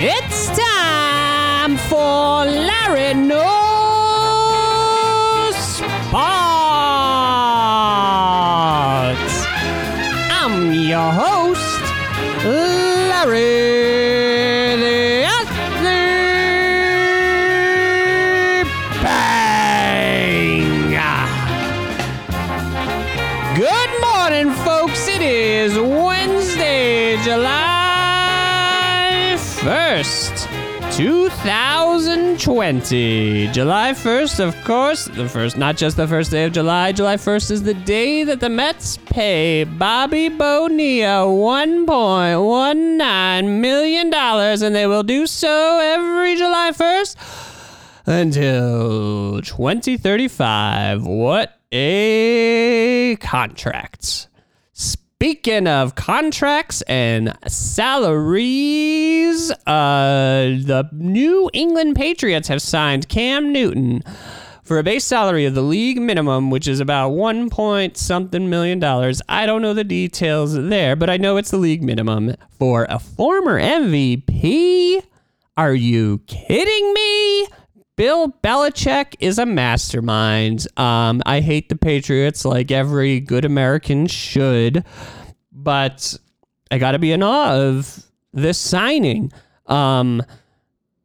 It's time for Larry Knows 2020. July 1st, of course, the first, not just the first day of July. July 1st is the day that the Mets pay Bobby Bonilla $1.19 million, and they will do so every July 1st until 2035. What a contract. Speaking of contracts and salaries, uh, the New England Patriots have signed Cam Newton for a base salary of the league minimum, which is about one point something million dollars. I don't know the details there, but I know it's the league minimum for a former MVP. Are you kidding me? Bill Belichick is a mastermind. Um, I hate the Patriots like every good American should, but I got to be in awe of this signing. Um,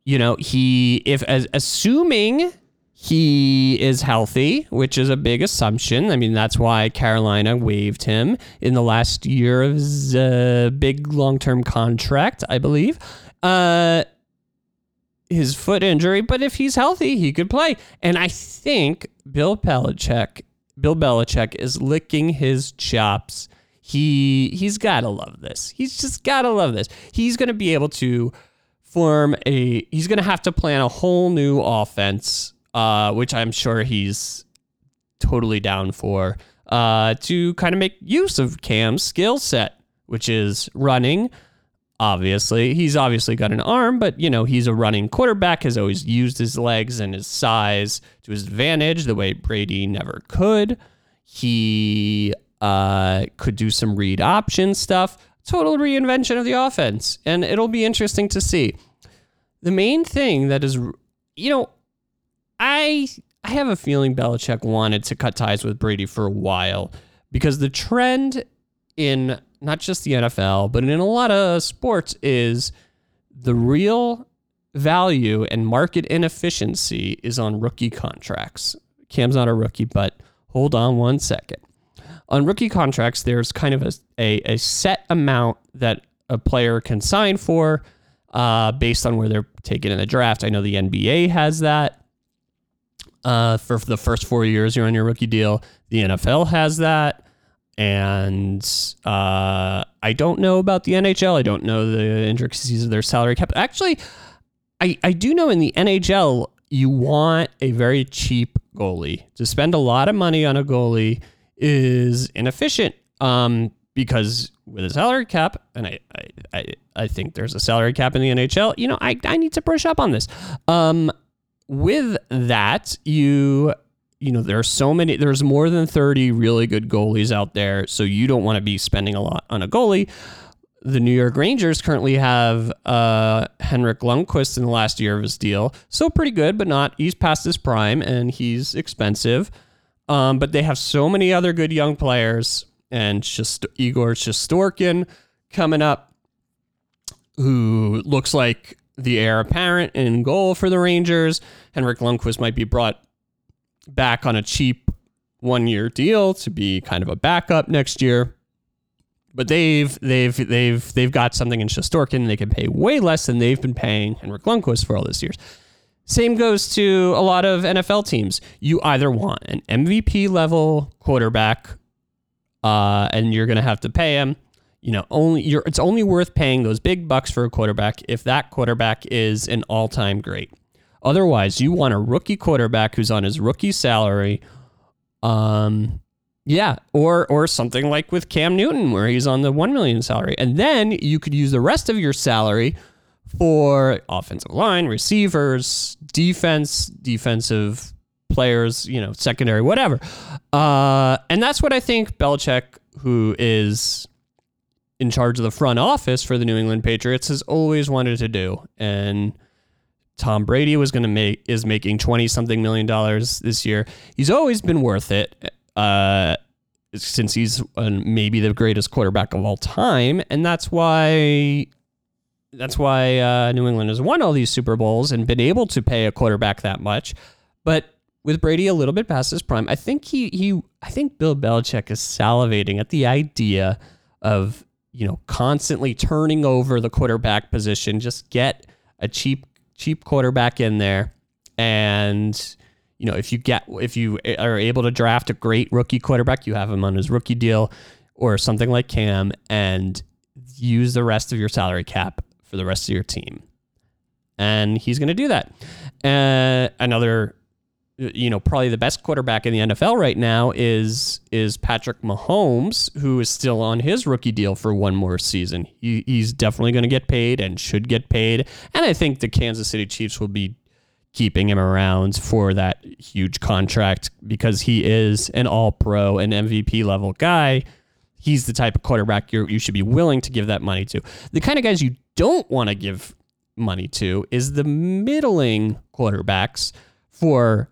you know, he if as, assuming he is healthy, which is a big assumption. I mean, that's why Carolina waived him in the last year of his uh, big long-term contract, I believe. Uh, his foot injury, but if he's healthy, he could play. And I think Bill Belichick, Bill Belichick is licking his chops. He he's got to love this. He's just got to love this. He's going to be able to form a he's going to have to plan a whole new offense uh which I'm sure he's totally down for uh to kind of make use of Cam's skill set, which is running, obviously. He's obviously got an arm, but you know, he's a running quarterback, has always used his legs and his size to his advantage the way Brady never could. He uh, could do some read option stuff, total reinvention of the offense, and it'll be interesting to see. The main thing that is, you know, I I have a feeling Belichick wanted to cut ties with Brady for a while because the trend in not just the NFL, but in a lot of sports is the real value and market inefficiency is on rookie contracts. Cam's not a rookie, but hold on one second. On rookie contracts, there's kind of a, a, a set amount that a player can sign for uh, based on where they're taken in the draft. I know the NBA has that. Uh, for the first four years you're on your rookie deal. The NFL has that. And uh, I don't know about the NHL. I don't know the intricacies of their salary cap. Actually, I, I do know in the NHL, you want a very cheap goalie. To spend a lot of money on a goalie is inefficient um, because with a salary cap, and I, I, I, I think there's a salary cap in the NHL, you know, I, I need to brush up on this. Um, with that, you you know, there are so many, there's more than 30 really good goalies out there. So you don't want to be spending a lot on a goalie. The New York Rangers currently have uh, Henrik Lundqvist in the last year of his deal. So pretty good, but not, he's past his prime and he's expensive. Um, but they have so many other good young players and just Igor Shesterkin coming up, who looks like the heir apparent in goal for the Rangers. Henrik Lundqvist might be brought back on a cheap one year deal to be kind of a backup next year. But they've they've they've they've got something in Shesterkin. They can pay way less than they've been paying Henrik Lundqvist for all these years. Same goes to a lot of NFL teams. You either want an MVP level quarterback, uh, and you're going to have to pay him. You know, only. It's only worth paying those big bucks for a quarterback if that quarterback is an all-time great. Otherwise, you want a rookie quarterback who's on his rookie salary. Um, yeah, or or something like with Cam Newton, where he's on the one million salary, and then you could use the rest of your salary for offensive line, receivers, defense, defensive players, you know, secondary, whatever. Uh, and that's what I think Belichick, who is in charge of the front office for the New England Patriots has always wanted to do. And Tom Brady was going to make is making 20 something million dollars this year. He's always been worth it. Uh, since he's uh, maybe the greatest quarterback of all time, and that's why that's why uh, New England has won all these Super Bowls and been able to pay a quarterback that much. But with Brady a little bit past his prime, I think he he I think Bill Belichick is salivating at the idea of you know constantly turning over the quarterback position. Just get a cheap cheap quarterback in there, and you know if you get if you are able to draft a great rookie quarterback, you have him on his rookie deal or something like Cam, and use the rest of your salary cap for the rest of your team. And he's going to do that. Uh, another you know, probably the best quarterback in the NFL right now is is Patrick Mahomes, who is still on his rookie deal for one more season. He, he's definitely going to get paid and should get paid. And I think the Kansas City Chiefs will be keeping him around for that huge contract because he is an All Pro and MVP level guy. He's the type of quarterback you you should be willing to give that money to. The kind of guys you don't want to give money to is the middling quarterbacks for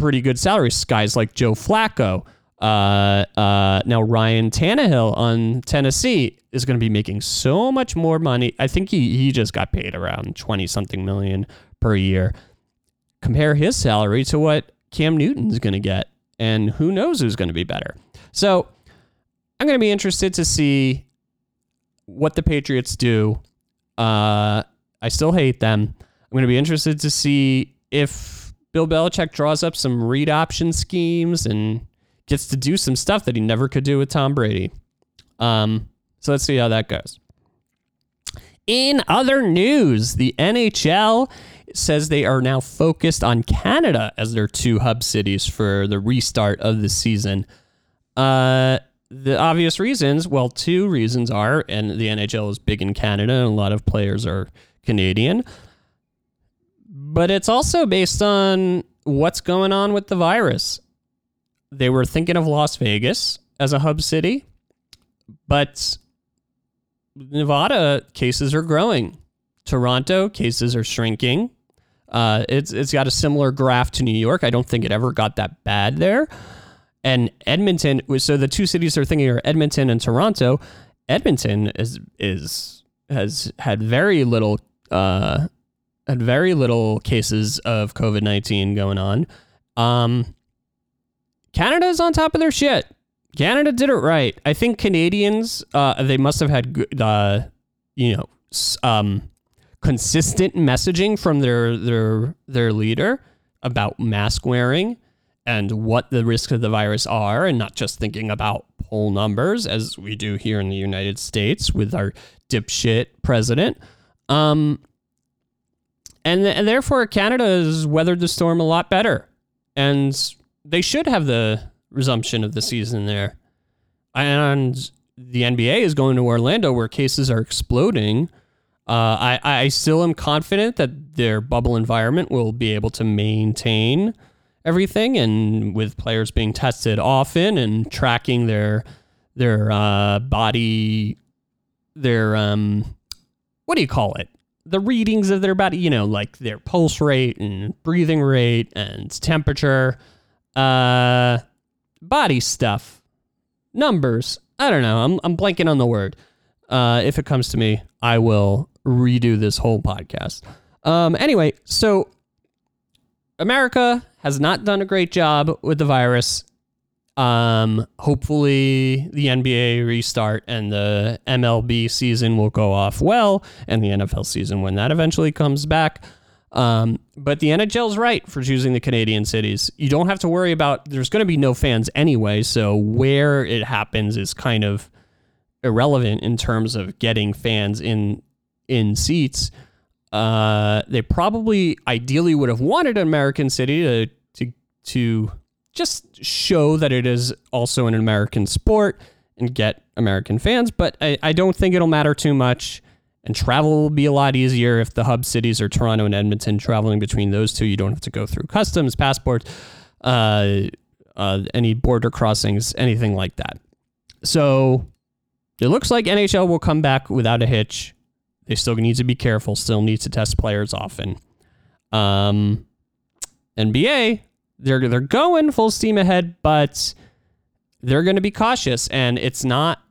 pretty good salaries. Guys like Joe Flacco. Uh, uh, now Ryan Tannehill on Tennessee is going to be making so much more money. I think he he just got paid around twenty something million per year. Compare his salary to what Cam Newton's going to get, and who knows who's going to be better. So I'm going to be interested to see what the Patriots do. Uh, I still hate them. I'm going to be interested to see if Bill Belichick draws up some read option schemes and gets to do some stuff that he never could do with Tom Brady. Um, so let's see how that goes. In other news, the NHL says they are now focused on Canada as their two hub cities for the restart of the season. Uh, the obvious reasons, well, two reasons are, and the NHL is big in Canada, and a lot of players are Canadian but it's also based on what's going on with the virus. They were thinking of Las Vegas as a hub city, but Nevada cases are growing. Toronto cases are shrinking. Uh, it's it's got a similar graph to New York. I don't think it ever got that bad there. And Edmonton, so the two cities they're thinking are Edmonton and Toronto. Edmonton is is has had very little uh, had very little cases of COVID 19 going on. Um, Canada's on top of their shit. Canada did it right. I think Canadians, uh, they must have had uh, you know, um, consistent messaging from their their their leader about mask wearing and what the risks of the virus are, and not just thinking about poll numbers as we do here in the United States with our dipshit president. Um, and, and therefore Canada has weathered the storm a lot better, and they should have the resumption of the season there. And the NBA is going to Orlando, where cases are exploding. Uh, I I still am confident that their bubble environment will be able to maintain everything, and with players being tested often and tracking their their uh, body, their um, what do you call it? The readings of their body, you know, like their pulse rate and breathing rate and temperature, uh, body stuff, numbers. I don't know. I'm, I'm blanking on the word. Uh, if it comes to me, I will redo this whole podcast. Um, anyway, so America has not done a great job with the virus. Um, hopefully the NBA restart and the MLB season will go off well, and the NFL season when that eventually comes back. Um, but the NHL's right for choosing the Canadian cities. You don't have to worry about. There's going to be no fans anyway, so where it happens is kind of irrelevant in terms of getting fans in in seats. Uh, they probably ideally would have wanted an American city to to to just show that it is also an American sport and get American fans. But I, I don't think it'll matter too much. And travel will be a lot easier if the hub cities are Toronto and Edmonton. Traveling between those two, you don't have to go through customs, passports, uh, uh, any border crossings, anything like that. So it looks like NHL will come back without a hitch. They still need to be careful, still need to test players often. Um, NBA, they're they're going full steam ahead, but they're going to be cautious, and it's not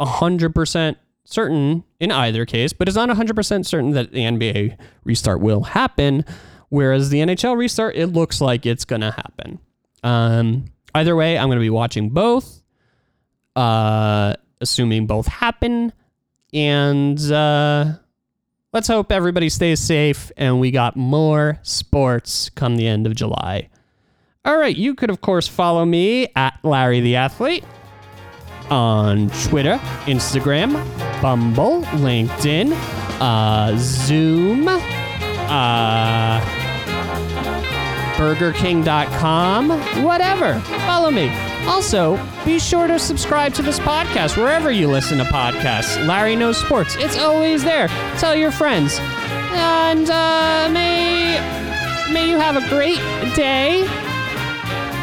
hundred percent certain in either case, but it's not hundred percent certain that the NBA restart will happen. Whereas the NHL restart, it looks like it's going to happen. Um, either way, I'm going to be watching both, uh, assuming both happen, and uh, let's hope everybody stays safe and we got more sports come the end of July. All right, you could, of course, follow me at Larry the Athlete on Twitter, Instagram, Bumble, LinkedIn, uh, Zoom, uh, BurgerKing.com, whatever. Follow me. Also, be sure to subscribe to this podcast wherever you listen to podcasts. Larry Knows Sports. It's always there. Tell your friends. And uh, may, may you have a great day.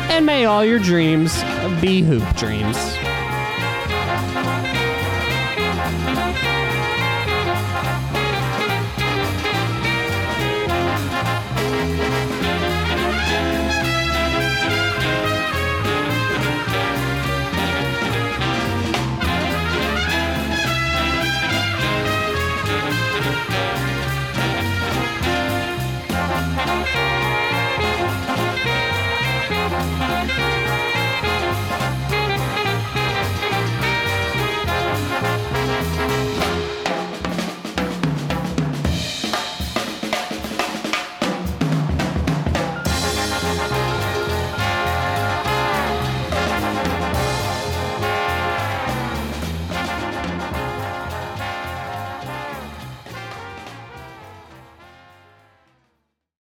And may all your dreams be hoop dreams.